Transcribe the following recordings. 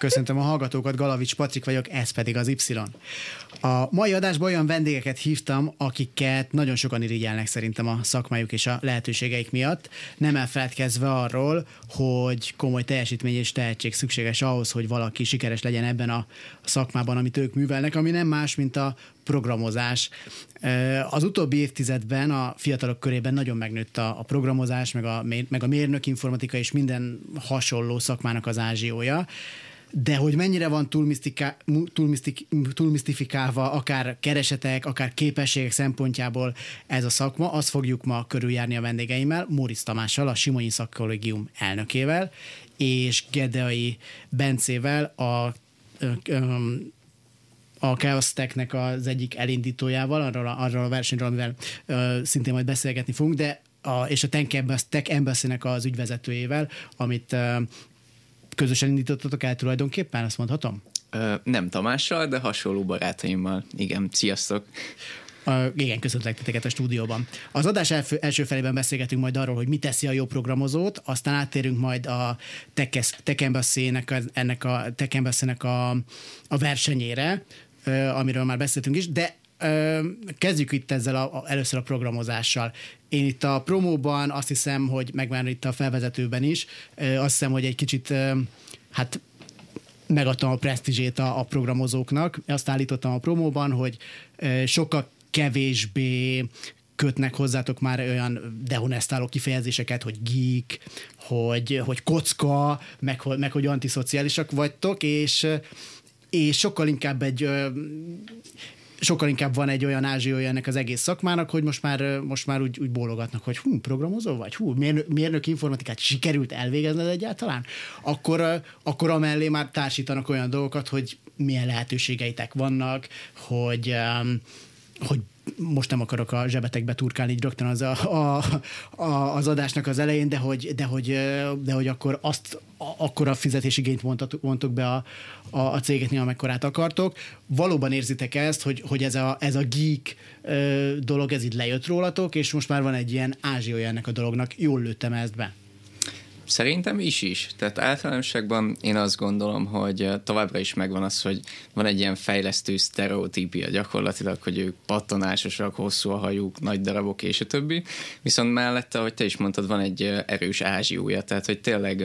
Köszöntöm a hallgatókat, Galavics Patrik vagyok, ez pedig az Y. A mai adásban olyan vendégeket hívtam, akiket nagyon sokan irigyelnek szerintem a szakmájuk és a lehetőségeik miatt, nem elfeledkezve arról, hogy komoly teljesítmény és tehetség szükséges ahhoz, hogy valaki sikeres legyen ebben a szakmában, amit ők művelnek, ami nem más, mint a programozás. Az utóbbi évtizedben a fiatalok körében nagyon megnőtt a, a programozás, meg a, meg a mérnök informatika és minden hasonló szakmának az ázsiója de hogy mennyire van túlmisztifikálva akár keresetek, akár képességek szempontjából ez a szakma, azt fogjuk ma körüljárni a vendégeimmel, Móricz Tamással, a Simonyi Szakkollégium elnökével, és Gedeai Bencével, a a Chaos Tech-nek az egyik elindítójával, arról a, arról a versenyről, amivel szintén majd beszélgetni fogunk, de a, és a Tech Embassy-nek az ügyvezetőjével, amit uh, közösen indítottatok el tulajdonképpen, azt mondhatom? Ö, nem Tamással, de hasonló barátaimmal. Igen, sziasztok! A, igen, köszöntlek titeket a stúdióban. Az adás első, első felében beszélgetünk majd arról, hogy mi teszi a jó programozót, aztán áttérünk majd a Tech Embassy-nek, ennek a, Tech Embassy-nek a, a versenyére, amiről már beszéltünk is, de kezdjük itt ezzel a, a, először a programozással. Én itt a promóban azt hiszem, hogy meg itt a felvezetőben is, azt hiszem, hogy egy kicsit hát megadtam a presztízsét a, a programozóknak. Azt állítottam a promóban, hogy sokkal kevésbé kötnek hozzátok már olyan dehonestáló kifejezéseket, hogy geek, hogy, hogy kocka, meg, meg hogy antiszociálisak vagytok, és és sokkal inkább egy sokkal inkább van egy olyan ázsiója ennek az egész szakmának, hogy most már, most már úgy, úgy bólogatnak, hogy hú, programozó vagy, hú, mérnök, mérnök informatikát sikerült elvégezned egyáltalán, akkor, akkor amellé már társítanak olyan dolgokat, hogy milyen lehetőségeitek vannak, hogy, hogy most nem akarok a zsebetekbe turkálni így rögtön az, a, a, a, az adásnak az elején, de hogy, de hogy, de hogy akkor azt akkor a fizetésigényt vontok be a, a, a cégeknél, amekkorát akartok. Valóban érzitek ezt, hogy, hogy ez, a, ez a geek dolog, ez itt lejött rólatok, és most már van egy ilyen ázsiója ennek a dolognak. Jól lőttem ezt be. Szerintem is is. Tehát általánosságban én azt gondolom, hogy továbbra is megvan az, hogy van egy ilyen fejlesztő sztereotípia gyakorlatilag, hogy ők pattanásosak, hosszú a hajuk, nagy darabok és a többi. Viszont mellette, ahogy te is mondtad, van egy erős ázsiója, tehát hogy tényleg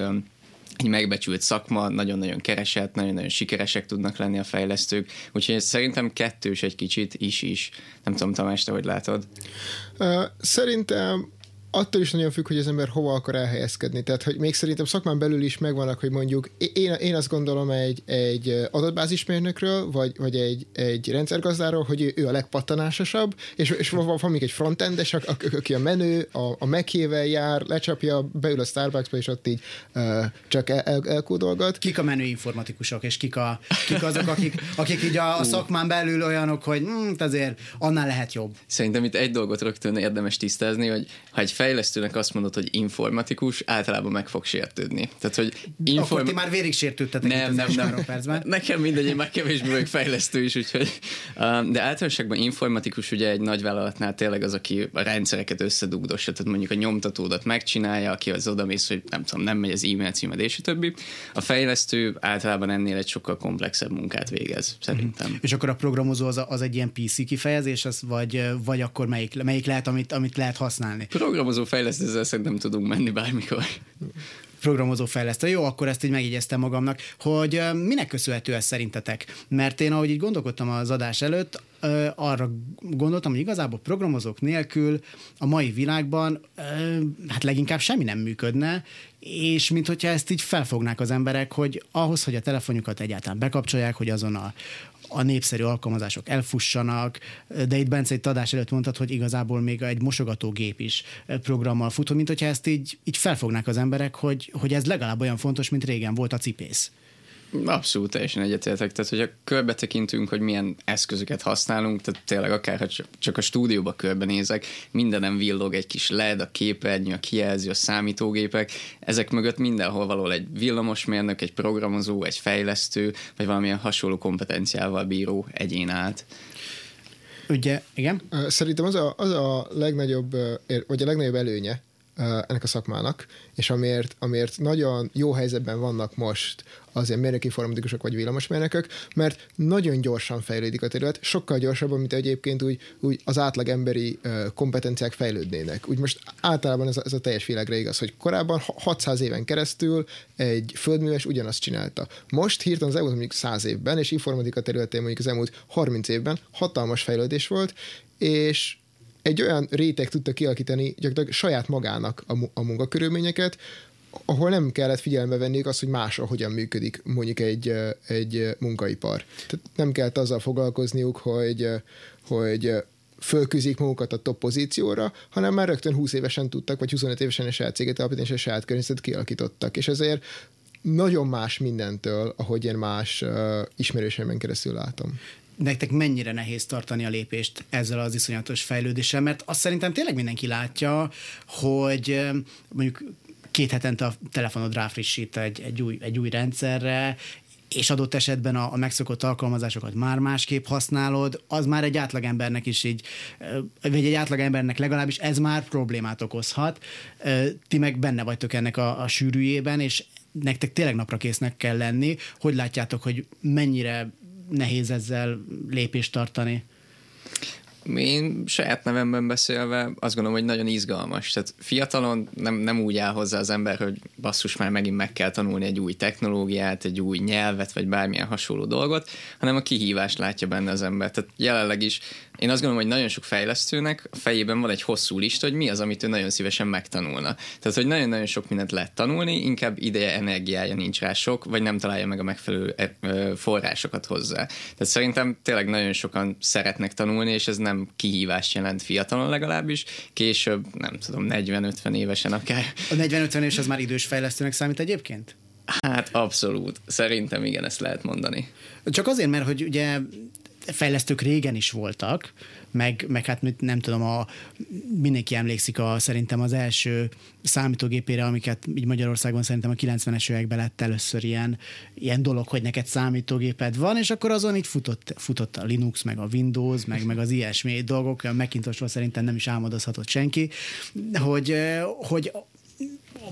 egy megbecsült szakma, nagyon-nagyon keresett, nagyon-nagyon sikeresek tudnak lenni a fejlesztők, úgyhogy szerintem kettős egy kicsit is is. Nem tudom, Tamás, te hogy látod? Szerintem attól is nagyon függ, hogy az ember hova akar elhelyezkedni. Tehát, hogy még szerintem szakmán belül is megvannak, hogy mondjuk én, én azt gondolom egy, egy adatbázismérnökről, vagy, vagy egy, egy rendszergazdáról, hogy ő a legpattanásosabb, és, és van, van még egy frontendes, aki a menő, a, a mekével jár, lecsapja, beül a Starbucksba, és ott így uh, csak el, el, elkódolgat. Kik a menő informatikusok, és kik, a, kik azok, akik, akik így a, a szakmán belül olyanok, hogy hm, azért annál lehet jobb. Szerintem itt egy dolgot rögtön érdemes tisztázni, hogy ha egy fejlesztőnek azt mondod, hogy informatikus, általában meg fog sértődni. Tehát, hogy inform... Akkor ti már vérig sértődtetek nem, nem, nem. percben. Nekem mindegy, én már kevésbé vagyok fejlesztő is, úgyhogy... De általánosságban informatikus ugye egy nagy vállalatnál tényleg az, aki a rendszereket összedugdossa, tehát mondjuk a nyomtatódat megcsinálja, aki az odamész, hogy nem tudom, nem megy az e-mail címed, és a többi. A fejlesztő általában ennél egy sokkal komplexebb munkát végez, szerintem. Mm-hmm. És akkor a programozó az, az egy ilyen PC kifejezés, az, vagy, vagy akkor melyik, melyik lehet, amit, amit lehet használni? Programozó programozó fejlesztő, ezzel szerintem tudunk menni bármikor. Programozó fejlesztő. Jó, akkor ezt így megjegyeztem magamnak, hogy minek köszönhető ez szerintetek? Mert én, ahogy így gondolkodtam az adás előtt, arra gondoltam, hogy igazából programozók nélkül a mai világban hát leginkább semmi nem működne, és mint hogyha ezt így felfognák az emberek, hogy ahhoz, hogy a telefonjukat egyáltalán bekapcsolják, hogy azon a, a népszerű alkalmazások elfussanak, de itt Bence egy adás előtt mondtad, hogy igazából még egy mosogatógép is programmal fut, mint hogyha ezt így, így felfognák az emberek, hogy, hogy ez legalább olyan fontos, mint régen volt a cipész. Abszolút teljesen egyetértek. Tehát, hogyha körbe tekintünk, hogy milyen eszközöket használunk, tehát tényleg akár ha csak a stúdióba körbenézek, mindenem villog egy kis LED, a képernyő, a kijelző, a számítógépek, ezek mögött mindenhol való egy villamosmérnök, egy programozó, egy fejlesztő, vagy valamilyen hasonló kompetenciával bíró egyén át. Ugye, igen? Szerintem az a, az a legnagyobb, vagy a legnagyobb előnye ennek a szakmának, és amiért, amiért nagyon jó helyzetben vannak most az ilyen mérnöki informatikusok vagy villamosmérnökök, mert nagyon gyorsan fejlődik a terület, sokkal gyorsabban, mint egyébként úgy, úgy az átlag emberi kompetenciák fejlődnének. Úgy most általában ez a, ez a teljes világra igaz, hogy korábban 600 éven keresztül egy földműves ugyanazt csinálta. Most hirtelen az elmúlt mondjuk 100 évben, és informatika területén mondjuk az elmúlt 30 évben hatalmas fejlődés volt, és egy olyan réteg tudta kialakítani gyakorlatilag saját magának a, a munkakörülményeket, ahol nem kellett figyelembe venniük azt, hogy másra hogyan működik mondjuk egy, egy munkaipar. Tehát nem kellett azzal foglalkozniuk, hogy, hogy fölküzik magukat a top pozícióra, hanem már rögtön 20 évesen tudtak, vagy 25 évesen a saját céget alapítani, és a saját környezetet kialakítottak. És ezért nagyon más mindentől, ahogy én más uh, ismerőseimben keresztül látom nektek mennyire nehéz tartani a lépést ezzel az iszonyatos fejlődéssel, mert azt szerintem tényleg mindenki látja, hogy mondjuk két hetente a telefonod ráfrissít egy, egy, új, egy új rendszerre, és adott esetben a, a megszokott alkalmazásokat már másképp használod, az már egy átlagembernek is így, vagy egy átlagembernek legalábbis ez már problémát okozhat. Ti meg benne vagytok ennek a, a sűrűjében, és nektek tényleg napra késznek kell lenni. Hogy látjátok, hogy mennyire nehéz ezzel lépést tartani? Én saját nevemben beszélve azt gondolom, hogy nagyon izgalmas. Tehát fiatalon nem, nem úgy áll hozzá az ember, hogy basszus már megint meg kell tanulni egy új technológiát, egy új nyelvet, vagy bármilyen hasonló dolgot, hanem a kihívást látja benne az ember. Tehát jelenleg is én azt gondolom, hogy nagyon sok fejlesztőnek a fejében van egy hosszú lista, hogy mi az, amit ő nagyon szívesen megtanulna. Tehát, hogy nagyon-nagyon sok mindent lehet tanulni, inkább ideje, energiája nincs rá sok, vagy nem találja meg a megfelelő e, forrásokat hozzá. Tehát szerintem tényleg nagyon sokan szeretnek tanulni, és ez nem kihívást jelent fiatalon legalábbis, később, nem tudom, 40-50 évesen akár. A 40-50 éves az már idős fejlesztőnek számít egyébként? Hát abszolút. Szerintem igen, ezt lehet mondani. Csak azért, mert hogy ugye fejlesztők régen is voltak, meg, meg hát nem tudom, a, mindenki emlékszik a, szerintem az első számítógépére, amiket így Magyarországon szerintem a 90-es években lett először ilyen, ilyen dolog, hogy neked számítógéped van, és akkor azon így futott, futott a Linux, meg a Windows, meg, meg az ilyesmi dolgok, a Macintosról szerintem nem is álmodozhatott senki, hogy, hogy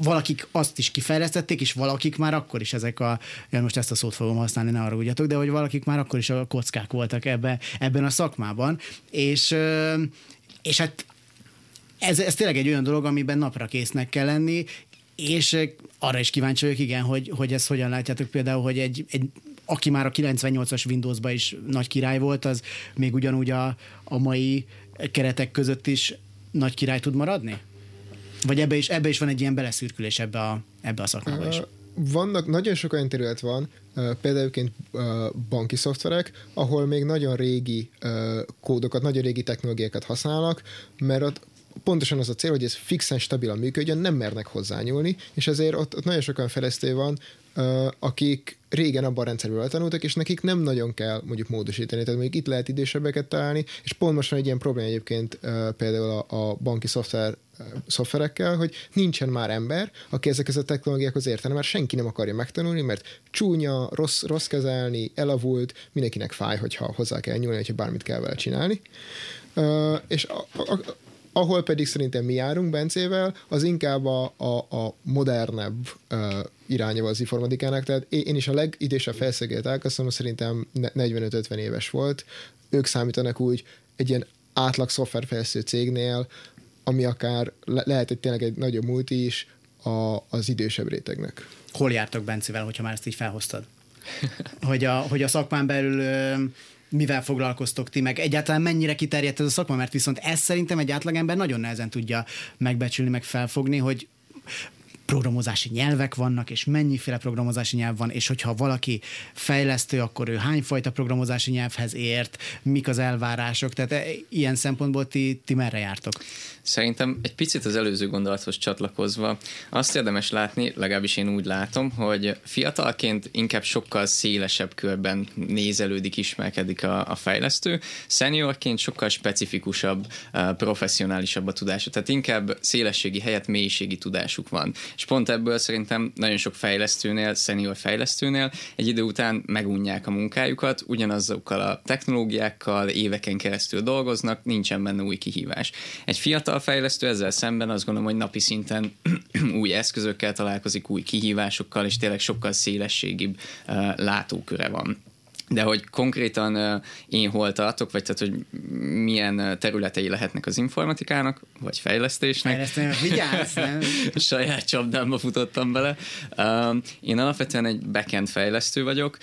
valakik azt is kifejlesztették, és valakik már akkor is ezek a, most ezt a szót fogom használni, ne arra ugyatok, de hogy valakik már akkor is a kockák voltak ebbe, ebben a szakmában, és, és hát ez, ez tényleg egy olyan dolog, amiben napra késznek kell lenni, és arra is kíváncsi vagyok, igen, hogy, hogy ezt hogyan látjátok például, hogy egy, egy aki már a 98-as Windowsban is nagy király volt, az még ugyanúgy a, a mai keretek között is nagy király tud maradni? Vagy ebbe is, ebbe is van egy ilyen beleszürkülés ebbe a, ebbe a szakmába is? Vannak, nagyon sok olyan terület van, például banki szoftverek, ahol még nagyon régi kódokat, nagyon régi technológiákat használnak, mert ott pontosan az a cél, hogy ez fixen, stabilan működjön, nem mernek hozzányúlni, és ezért ott, ott nagyon sokan fejlesztő van, akik régen abban a rendszerből tanultak, és nekik nem nagyon kell mondjuk módosítani, tehát mondjuk itt lehet idősebbeket találni, és pont most van egy ilyen probléma egyébként például a, a banki szoftver szoftverekkel, hogy nincsen már ember, aki ezekhez a technológiákhoz értene, mert senki nem akarja megtanulni, mert csúnya, rossz, rossz kezelni, elavult, mindenkinek fáj, hogyha hozzá kell nyúlni, hogyha bármit kell vele csinálni. Uh, és a, a, ahol pedig szerintem mi járunk Bencével, az inkább a, a, a modernebb uh, irányba az informatikának, tehát én is a legidősebb felszegét elkezdtem, szerintem 45-50 éves volt, ők számítanak úgy egy ilyen átlag szoftverfejlesztő cégnél, ami akár le- lehet, hogy tényleg egy nagyobb multi is a, az idősebb rétegnek. Hol jártok Bencivel, hogyha már ezt így felhoztad? hogy, a, hogy a szakmán belül mivel foglalkoztok ti, meg? Egyáltalán mennyire kiterjedt ez a szakma, mert viszont ez szerintem egy átlagember nagyon nehezen tudja megbecsülni, meg felfogni, hogy programozási nyelvek vannak, és mennyiféle programozási nyelv van, és hogyha valaki fejlesztő, akkor ő hányfajta programozási nyelvhez ért, mik az elvárások, tehát e, ilyen szempontból ti, ti merre jártok? Szerintem egy picit az előző gondolathoz csatlakozva azt érdemes látni, legalábbis én úgy látom, hogy fiatalként inkább sokkal szélesebb körben nézelődik, ismerkedik a, a fejlesztő, seniorként sokkal specifikusabb, professzionálisabb a tudása, tehát inkább szélességi helyett mélységi tudásuk van. És pont ebből szerintem nagyon sok fejlesztőnél, senior fejlesztőnél egy idő után megunják a munkájukat, ugyanazokkal a technológiákkal éveken keresztül dolgoznak, nincsen benne új kihívás. Egy fiatal fejlesztő ezzel szemben azt gondolom, hogy napi szinten új eszközökkel találkozik, új kihívásokkal, és tényleg sokkal szélességibb uh, látóköre van. De hogy konkrétan én hol tartok, vagy tehát, hogy milyen területei lehetnek az informatikának, vagy fejlesztésnek. Fejlesztőnek, vigyázz, nem? Saját csapdámba futottam bele. Én alapvetően egy backend fejlesztő vagyok.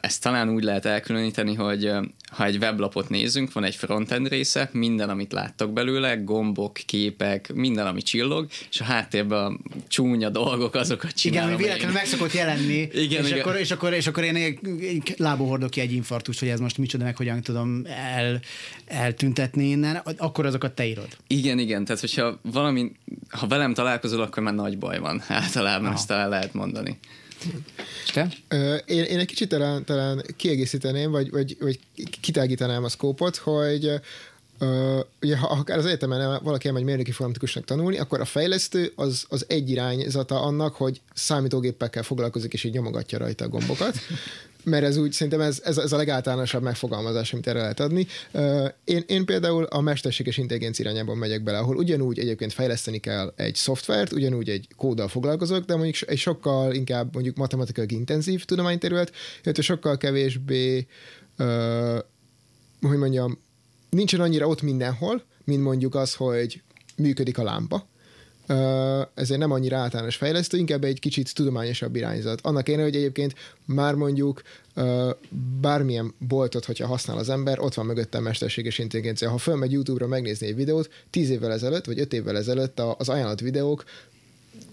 Ezt talán úgy lehet elkülöníteni, hogy ha egy weblapot nézünk, van egy frontend része, minden, amit láttak belőle, gombok, képek, minden, ami csillog, és a háttérben a csúnya dolgok, azokat csinálom. Igen, véletlenül meg szokott jelenni, igen, és, igen. Akkor, és, akkor, és akkor én lábú hordok ki egy infartus, hogy ez most micsoda, meg hogyan tudom el, eltüntetni innen, akkor azokat te írod. Igen, igen, tehát hogyha valami, ha velem találkozol, akkor már nagy baj van. Általában Aha. ezt talán lehet mondani. Te? Én, én egy kicsit talán, talán kiegészíteném, vagy, vagy, vagy kitágítanám a szkópot, hogy Uh, ugye, ha akár az egyetemen valaki elmegy mérnöki informatikusnak tanulni, akkor a fejlesztő az, az egy irányzata annak, hogy számítógépekkel foglalkozik, és így nyomogatja rajta a gombokat mert ez úgy, szerintem ez, ez, ez a legáltalánosabb megfogalmazás, amit erre lehet adni. Én, én például a mesterséges intelligencia irányában megyek bele, ahol ugyanúgy egyébként fejleszteni kell egy szoftvert, ugyanúgy egy kóddal foglalkozok, de mondjuk egy sokkal inkább mondjuk matematikai intenzív tudományterület, illetve sokkal kevésbé, hogy mondjam, nincsen annyira ott mindenhol, mint mondjuk az, hogy működik a lámpa, ezért nem annyira általános fejlesztő, inkább egy kicsit tudományosabb irányzat. Annak én, hogy egyébként már mondjuk bármilyen boltot, hogyha használ az ember, ott van mögötte a mesterséges intelligencia. Ha fölmegy YouTube-ra megnézni egy videót, tíz évvel ezelőtt, vagy öt évvel ezelőtt az ajánlott videók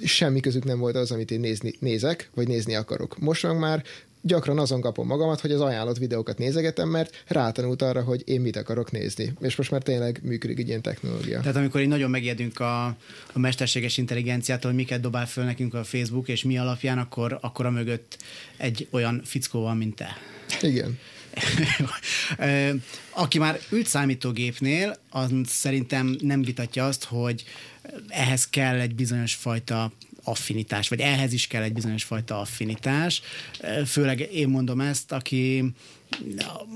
semmi közük nem volt az, amit én nézni, nézek, vagy nézni akarok. Most már gyakran azon kapom magamat, hogy az ajánlott videókat nézegetem, mert rátanult arra, hogy én mit akarok nézni. És most már tényleg működik egy ilyen technológia. Tehát amikor így nagyon megijedünk a, a mesterséges intelligenciától, hogy miket dobál föl nekünk a Facebook, és mi alapján, akkor, akkor a mögött egy olyan fickó van, mint te. Igen. Aki már ült számítógépnél, az szerintem nem vitatja azt, hogy ehhez kell egy bizonyos fajta affinitás, vagy ehhez is kell egy bizonyos fajta affinitás. Főleg én mondom ezt, aki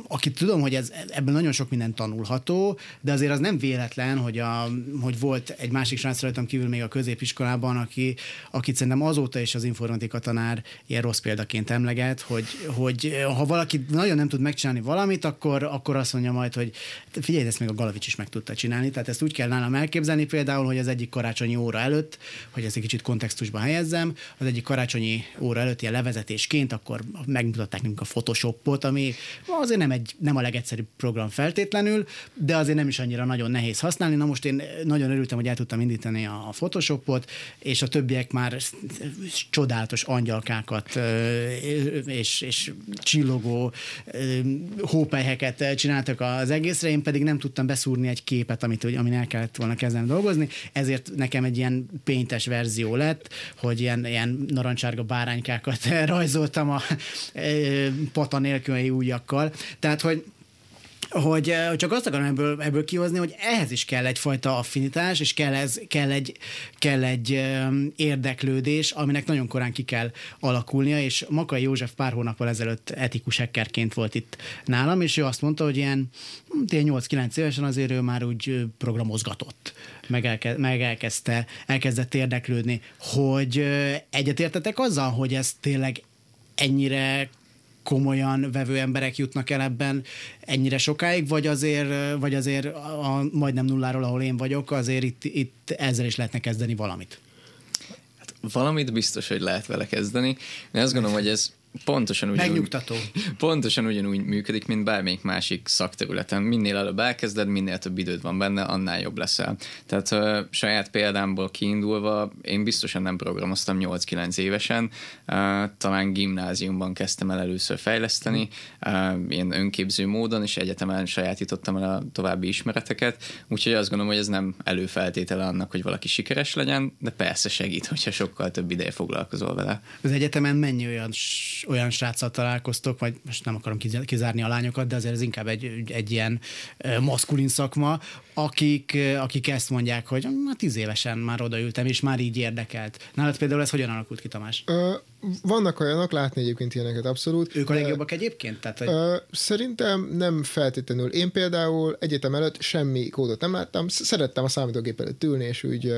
aki tudom, hogy ez, ebben nagyon sok minden tanulható, de azért az nem véletlen, hogy, a, hogy volt egy másik srác rajtam kívül még a középiskolában, aki, akit szerintem azóta is az informatika tanár ilyen rossz példaként emleget, hogy, hogy ha valaki nagyon nem tud megcsinálni valamit, akkor, akkor azt mondja majd, hogy figyelj, ezt még a Galavics is meg tudta csinálni, tehát ezt úgy kell nálam elképzelni például, hogy az egyik karácsonyi óra előtt, hogy ezt egy kicsit kontextusba helyezzem, az egyik karácsonyi óra előtt ilyen levezetésként, akkor megmutatták nekünk a Photoshopot, ami azért nem, egy, nem a legegyszerűbb program feltétlenül, de azért nem is annyira nagyon nehéz használni. Na most én nagyon örültem, hogy el tudtam indítani a Photoshopot, és a többiek már csodálatos angyalkákat és, és csillogó hópelyheket csináltak az egészre, én pedig nem tudtam beszúrni egy képet, amit, amin el kellett volna kezdeni dolgozni, ezért nekem egy ilyen péntes verzió lett, hogy ilyen, ilyen narancsárga báránykákat rajzoltam a pata nélküli ujjakkal. Tehát, hogy hogy csak azt akarom ebből, ebből kihozni, hogy ehhez is kell egyfajta affinitás, és kell, ez, kell, egy, kell egy érdeklődés, aminek nagyon korán ki kell alakulnia, és Makai József pár hónappal ezelőtt etikus hackerként volt itt nálam, és ő azt mondta, hogy ilyen, hm, ilyen 8-9 évesen azért ő már úgy programozgatott, meg, elke, meg elkezdte, elkezdett érdeklődni, hogy egyetértetek azzal, hogy ez tényleg ennyire komolyan vevő emberek jutnak el ebben ennyire sokáig, vagy azért, vagy azért a majdnem nulláról, ahol én vagyok, azért itt, itt ezzel is lehetne kezdeni valamit? Hát valamit biztos, hogy lehet vele kezdeni. Én azt gondolom, hogy ez pontosan ugyanúgy, Megnyugtató. pontosan ugyanúgy működik, mint bármelyik másik szakterületen. Minél előbb elkezded, minél több időd van benne, annál jobb leszel. Tehát uh, saját példámból kiindulva, én biztosan nem programoztam 8-9 évesen, uh, talán gimnáziumban kezdtem el először fejleszteni, uh, ilyen önképző módon, és egyetemen sajátítottam el a további ismereteket, úgyhogy azt gondolom, hogy ez nem előfeltétele annak, hogy valaki sikeres legyen, de persze segít, hogyha sokkal több ideje foglalkozol vele. Az egyetemen mennyi olyan, olyan sráccal találkoztok, vagy most nem akarom kizárni a lányokat, de azért ez inkább egy, egy ilyen maszkulin szakma, akik, akik ezt mondják, hogy már tíz évesen már odaültem, és már így érdekelt. Nálad például ez hogyan alakult ki, Tamás? Ö, vannak olyanok, látni egyébként ilyeneket abszolút. Ők a legjobbak egyébként? Tehát, hogy... Ö, szerintem nem feltétlenül. Én például egyetem előtt semmi kódot nem láttam, szerettem a számítógép előtt ülni, és úgy,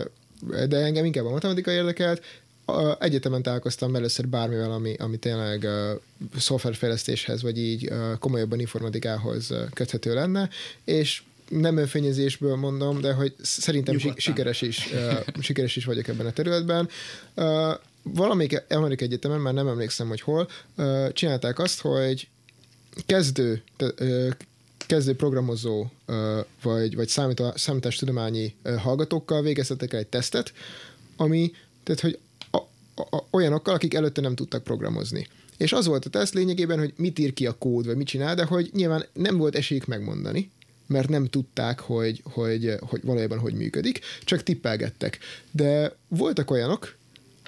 de engem inkább a matematika érdekelt, egyetemen találkoztam először bármivel, ami, ami tényleg uh, szoftverfejlesztéshez, vagy így uh, komolyabban informatikához uh, köthető lenne, és nem önfényezésből mondom, de hogy szerintem Nyugodtan. sikeres is, uh, sikeres is vagyok ebben a területben. Uh, valamelyik amerikai egyetemen, már nem emlékszem, hogy hol, uh, csinálták azt, hogy kezdő, uh, kezdő programozó uh, vagy, vagy számítástudományi uh, hallgatókkal végeztetek el egy tesztet, ami, tehát hogy olyanokkal, akik előtte nem tudtak programozni. És az volt a teszt lényegében, hogy mit ír ki a kód, vagy mit csinál, de hogy nyilván nem volt esélyük megmondani, mert nem tudták, hogy, hogy, hogy valójában hogy működik, csak tippelgettek. De voltak olyanok,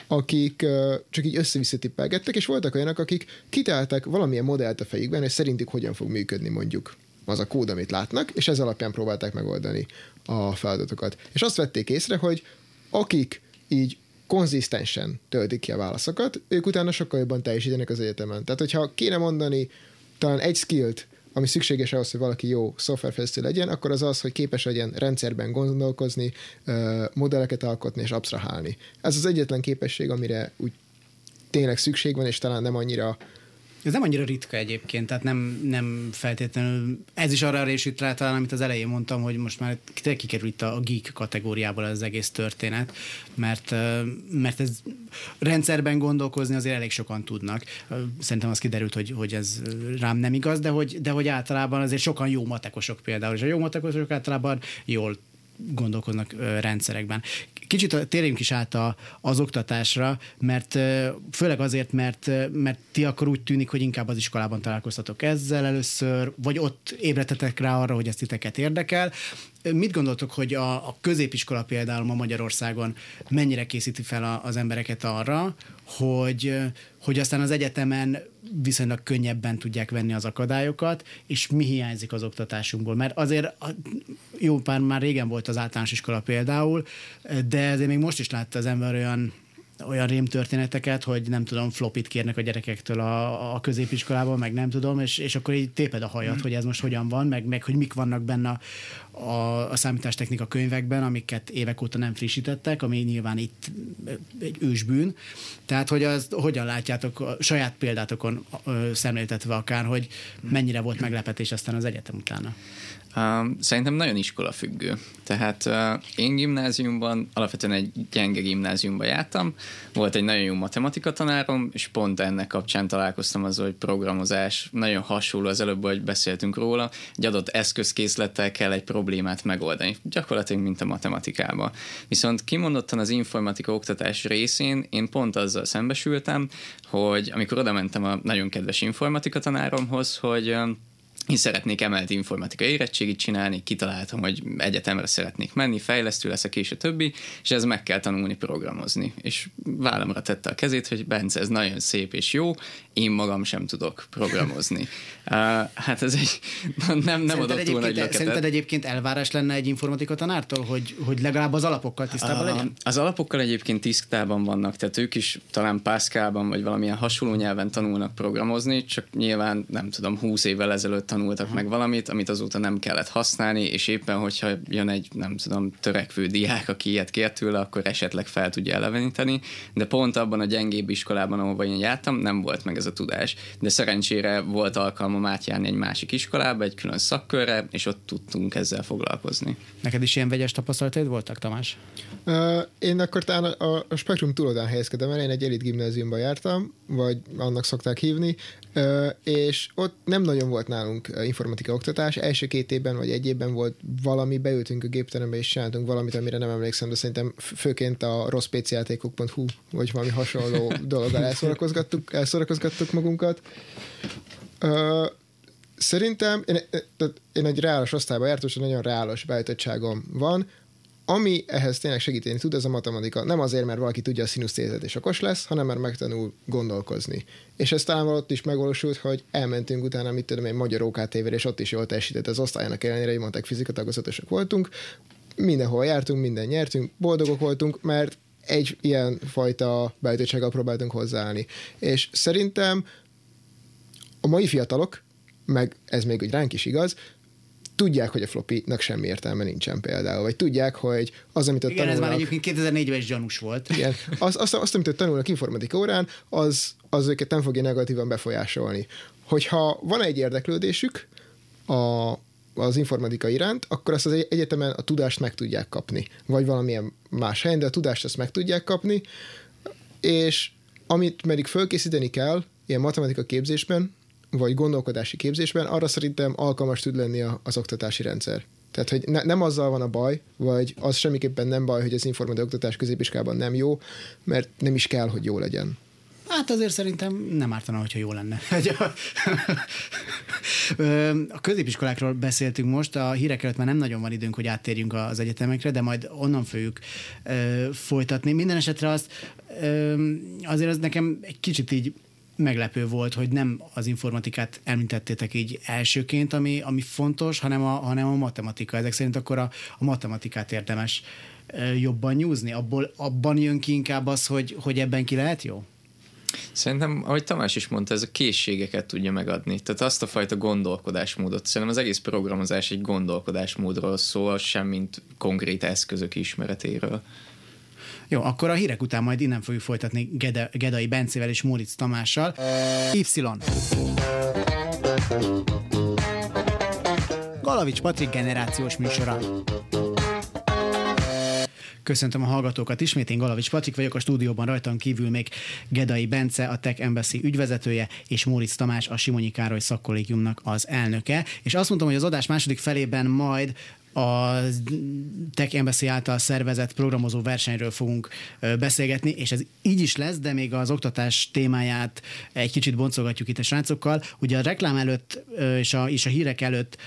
akik csak így össze-vissza tippelgettek, és voltak olyanok, akik kitáltak valamilyen modellt a fejükben, hogy szerintük hogyan fog működni mondjuk az a kód, amit látnak, és ez alapján próbálták megoldani a feladatokat. És azt vették észre, hogy akik így konzisztensen töltik ki a válaszokat, ők utána sokkal jobban teljesítenek az egyetemen. Tehát, hogyha kéne mondani talán egy skillt, ami szükséges ahhoz, hogy valaki jó szoftverfejlesztő legyen, akkor az az, hogy képes legyen rendszerben gondolkozni, modelleket alkotni és absztrahálni. Ez az egyetlen képesség, amire úgy tényleg szükség van, és talán nem annyira ez nem annyira ritka egyébként, tehát nem, nem feltétlenül, ez is arra résít rá talán, amit az elején mondtam, hogy most már kikerül itt a geek kategóriából az egész történet, mert, mert ez rendszerben gondolkozni azért elég sokan tudnak. Szerintem az kiderült, hogy, hogy ez rám nem igaz, de hogy, de hogy általában azért sokan jó matekosok például, és a jó matekosok általában jól gondolkoznak rendszerekben. Kicsit térjünk is át a, az oktatásra, mert főleg azért, mert, mert ti akkor úgy tűnik, hogy inkább az iskolában találkoztatok ezzel először, vagy ott ébredtetek rá arra, hogy ezt titeket érdekel. Mit gondoltok, hogy a, a középiskola például ma Magyarországon mennyire készíti fel a, az embereket arra, hogy, hogy aztán az egyetemen viszonylag könnyebben tudják venni az akadályokat, és mi hiányzik az oktatásunkból. Mert azért jó pár már régen volt az általános iskola például, de ezért még most is látta az ember olyan olyan rém történeteket, hogy nem tudom, flopit kérnek a gyerekektől a, a középiskolában, meg nem tudom, és, és akkor így téped a hajat, mm. hogy ez most hogyan van, meg, meg hogy mik vannak benne a, a, a számítástechnika könyvekben, amiket évek óta nem frissítettek, ami nyilván itt egy ősbűn. Tehát, hogy az, hogyan látjátok a saját példátokon szemléltetve akár, hogy mennyire volt meglepetés aztán az egyetem utána? Szerintem nagyon iskola függő. Tehát én gimnáziumban, alapvetően egy gyenge gimnáziumban jártam, volt egy nagyon jó matematika tanárom, és pont ennek kapcsán találkoztam azzal, hogy programozás nagyon hasonló az előbb, hogy beszéltünk róla, egy adott eszközkészlettel kell egy problémát megoldani, gyakorlatilag mint a matematikában. Viszont kimondottan az informatika oktatás részén én pont azzal szembesültem, hogy amikor oda mentem a nagyon kedves informatika tanáromhoz, hogy én szeretnék emelt informatikai érettségit csinálni, kitaláltam, hogy egyetemre szeretnék menni, fejlesztő leszek, és a többi, és ez meg kell tanulni programozni. És vállamra tette a kezét, hogy Bence, ez nagyon szép és jó, én magam sem tudok programozni. uh, hát ez egy, nem, nem adott túl nagy löketet. Szerinted egyébként elvárás lenne egy informatika tanártól, hogy, hogy legalább az alapokkal tisztában uh, legyen? Az alapokkal egyébként tisztában vannak, tehát ők is talán Pascalban vagy valamilyen hasonló nyelven tanulnak programozni, csak nyilván nem tudom, húsz évvel ezelőtt tanultak meg valamit, amit azóta nem kellett használni, és éppen, hogyha jön egy, nem tudom, törekvő diák, aki ilyet kér tőle, akkor esetleg fel tudja eleveníteni, de pont abban a gyengébb iskolában, ahova én jártam, nem volt meg ez a tudás. De szerencsére volt alkalmam átjárni egy másik iskolába, egy külön szakkörre, és ott tudtunk ezzel foglalkozni. Neked is ilyen vegyes tapasztalataid voltak, Tamás? Uh, én akkor talán a, a spektrum túloldán helyezkedem el, én egy elit gimnáziumban jártam, vagy annak szokták hívni, és ott nem nagyon volt nálunk informatika oktatás, első két évben vagy egy évben volt valami, beültünk a gépterembe és csináltunk valamit, amire nem emlékszem, de szerintem főként a rosszpéciátékok.hu vagy valami hasonló dologgal elszórakozgattuk, elszórakozgattuk magunkat. Szerintem én, én egy reálos osztályban jártam, és nagyon reálos beállítottságom van, ami ehhez tényleg segíteni tud, ez a matematika. Nem azért, mert valaki tudja a színusztézet és okos lesz, hanem mert megtanul gondolkozni. És ez talán ott is megvalósult, hogy elmentünk utána, mit tudom én, magyar OKTV-re, és ott is jól teljesített az osztályának ellenére, hogy mondták fizikatagozatosak voltunk. Mindenhol jártunk, minden nyertünk, boldogok voltunk, mert egy ilyen fajta beállítottsággal próbáltunk hozzáállni. És szerintem a mai fiatalok, meg ez még úgy ránk is igaz, tudják, hogy a floppy-nak semmi értelme nincsen például, vagy tudják, hogy az, amit ott Igen, tanulnak, ez már egyébként 2004-ben is gyanús volt. igen, az, azt, azt, amit ott tanulnak informatika órán, az, az őket nem fogja negatívan befolyásolni. Hogyha van egy érdeklődésük a, az informatika iránt, akkor azt az egyetemen a tudást meg tudják kapni, vagy valamilyen más helyen, de a tudást azt meg tudják kapni, és amit pedig fölkészíteni kell, ilyen matematika képzésben, vagy gondolkodási képzésben, arra szerintem alkalmas tud lenni az oktatási rendszer. Tehát, hogy ne, nem azzal van a baj, vagy az semmiképpen nem baj, hogy az informatikai oktatás középiskában nem jó, mert nem is kell, hogy jó legyen. Hát azért szerintem nem ártana, hogyha jó lenne. a középiskolákról beszéltünk most, a hírek előtt már nem nagyon van időnk, hogy áttérjünk az egyetemekre, de majd onnan fogjuk folytatni. Minden esetre azt azért az nekem egy kicsit így meglepő volt, hogy nem az informatikát említettétek így elsőként, ami, ami fontos, hanem a, hanem a matematika. Ezek szerint akkor a, a matematikát érdemes jobban nyúzni? Abból, abban jön ki inkább az, hogy, hogy ebben ki lehet jó? Szerintem, ahogy Tamás is mondta, ez a készségeket tudja megadni. Tehát azt a fajta gondolkodásmódot. Szerintem az egész programozás egy gondolkodásmódról szól, semmint konkrét eszközök ismeretéről. Jó, akkor a hírek után majd innen fogjuk folytatni Gede, Gedai Bencével és Móricz Tamással. Y. Galavics Patrik generációs műsora. Köszöntöm a hallgatókat ismét, én Galavics Patrik vagyok, a stúdióban rajtam kívül még Gedai Bence, a Tech Embassy ügyvezetője, és Móricz Tamás, a Simonyi Károly szakkollégiumnak az elnöke. És azt mondtam, hogy az adás második felében majd a Tech Embassy által szervezett programozó versenyről fogunk beszélgetni, és ez így is lesz, de még az oktatás témáját egy kicsit boncolgatjuk itt a srácokkal. Ugye a reklám előtt és a, és a hírek előtt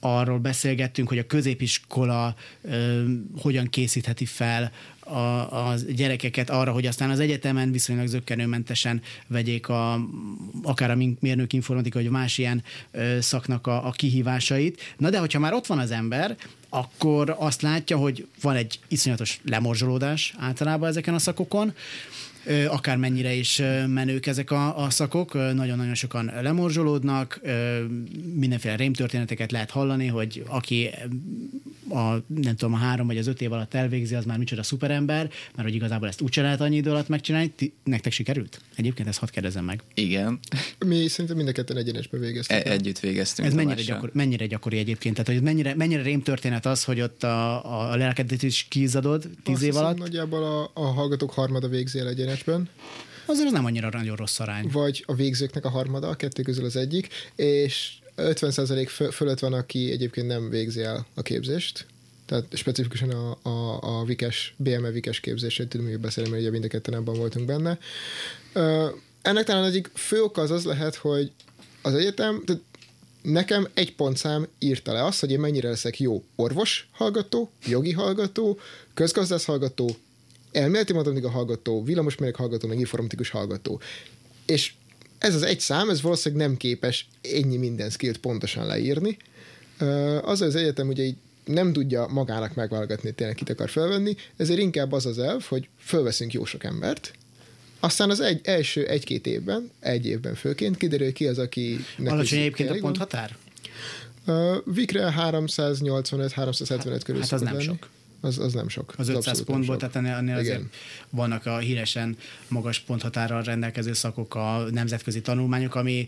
arról beszélgettünk, hogy a középiskola ö, hogyan készítheti fel a, a gyerekeket arra, hogy aztán az egyetemen viszonylag zöggenőmentesen vegyék a, akár a mérnök informatika, vagy más ilyen ö, szaknak a, a kihívásait. Na de hogyha már ott van az ember, akkor azt látja, hogy van egy iszonyatos lemorzsolódás általában ezeken a szakokon, akármennyire is menők ezek a, a szakok, nagyon-nagyon sokan lemorzsolódnak, mindenféle rémtörténeteket lehet hallani, hogy aki a, nem tudom, a három vagy az öt év alatt elvégzi, az már micsoda szuperember, mert hogy igazából ezt úgyse lehet annyi idő alatt megcsinálni. Ti, nektek sikerült? Egyébként ezt hadd kérdezem meg. Igen. Mi szerintem mind a ketten egyenesbe végeztünk. E- együtt végeztünk. Ez mennyire, gyakor, mennyire gyakori egyébként? Tehát, hogy mennyire, mennyire rémtörténet az, hogy ott a, a lelkedet is kizadod tíz Azt év alatt? nagyjából a, a hallgatók harmada végzi el egyenesben. Azért az nem annyira nagyon rossz arány. Vagy a végzőknek a harmada, a kettő közül az egyik, és 50% föl, fölött van, aki egyébként nem végzi el a képzést, tehát specifikusan a, a, a Vikes, BME Vikes képzését tudom még beszélni, mert ugye mind a ketten abban voltunk benne. Ö, ennek talán egyik fő oka az az lehet, hogy az egyetem, tehát nekem egy pontszám írta le azt, hogy én mennyire leszek jó orvos hallgató, jogi hallgató, közgazdász hallgató, elméleti matematika hallgató, villamosmérnök hallgató, meg informatikus hallgató. És ez az egy szám, ez valószínűleg nem képes ennyi minden skillt pontosan leírni. Az az egyetem ugye így nem tudja magának megválogatni, tényleg kit akar felvenni, ezért inkább az az elv, hogy fölveszünk jó sok embert, aztán az egy, első egy-két évben, egy évben főként kiderül ki az, aki... Alacsony egyébként a ponthatár? Uh, Vikre 385-375 körül Hát az nem lenni. sok. Az, az nem sok. Az 500 abszolút nem pontból, tehát ennél, ennél azért vannak a híresen magas ponthatárral rendelkező szakok, a nemzetközi tanulmányok, ami